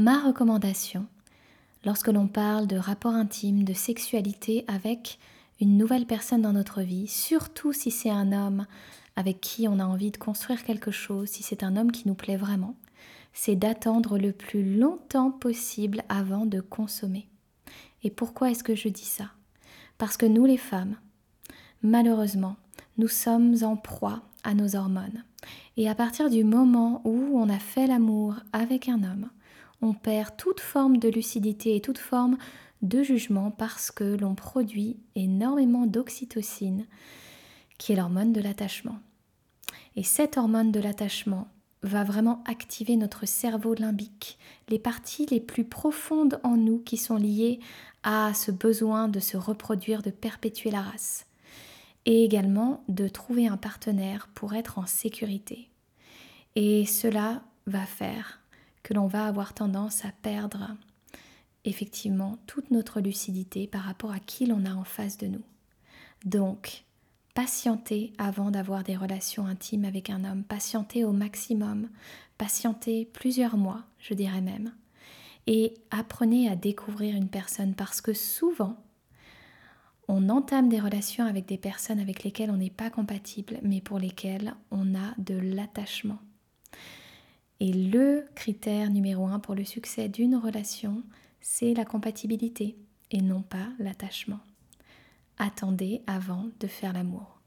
Ma recommandation, lorsque l'on parle de rapport intime, de sexualité avec une nouvelle personne dans notre vie, surtout si c'est un homme avec qui on a envie de construire quelque chose, si c'est un homme qui nous plaît vraiment, c'est d'attendre le plus longtemps possible avant de consommer. Et pourquoi est-ce que je dis ça? Parce que nous les femmes, malheureusement, nous sommes en proie à nos hormones. Et à partir du moment où on a fait l'amour avec un homme, on perd toute forme de lucidité et toute forme de jugement parce que l'on produit énormément d'oxytocine, qui est l'hormone de l'attachement. Et cette hormone de l'attachement va vraiment activer notre cerveau limbique, les parties les plus profondes en nous qui sont liées à ce besoin de se reproduire, de perpétuer la race, et également de trouver un partenaire pour être en sécurité. Et cela va faire que l'on va avoir tendance à perdre effectivement toute notre lucidité par rapport à qui l'on a en face de nous. Donc, patientez avant d'avoir des relations intimes avec un homme, patientez au maximum, patientez plusieurs mois, je dirais même, et apprenez à découvrir une personne parce que souvent, on entame des relations avec des personnes avec lesquelles on n'est pas compatible, mais pour lesquelles on a de l'attachement. Et le critère numéro un pour le succès d'une relation, c'est la compatibilité et non pas l'attachement. Attendez avant de faire l'amour.